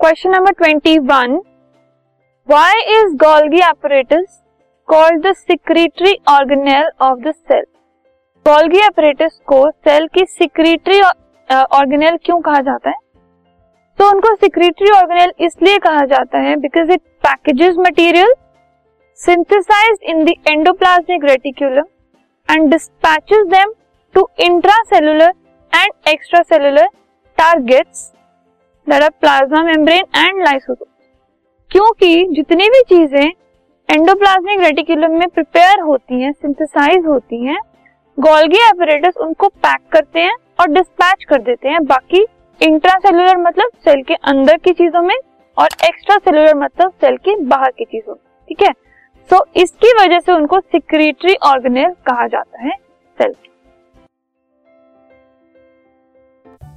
Question number twenty one why is Golgi apparatus called the secretory organelle of the cell Golgi apparatus को cell की secretory organelle क्यों कहा जाता है? तो उनको सिक्रेटरी ऑर्गेनेल इसलिए कहा जाता है because it packages material synthesized in the endoplasmic reticulum and dispatches them to intracellular and extracellular targets are plasma membrane and lysosome. क्योंकि जितनी भी चीज़ें एंडोप्लाज्मिक रेटिकुलम में प्रिपेयर होती हैं सिंथेसाइज होती हैं गोल्गी एपरेटस उनको पैक करते हैं और डिस्पैच कर देते हैं। बाकी इंट्रासेलुलर मतलब सेल के अंदर की चीज़ों में और एक्स्ट्रा सेलुलर मतलब सेल के बाहर की चीज़ों में ठीक है? सो so, इसकी वजह से उनको सिक्रेटरी ऑर्गेनेल कहा जाता है cell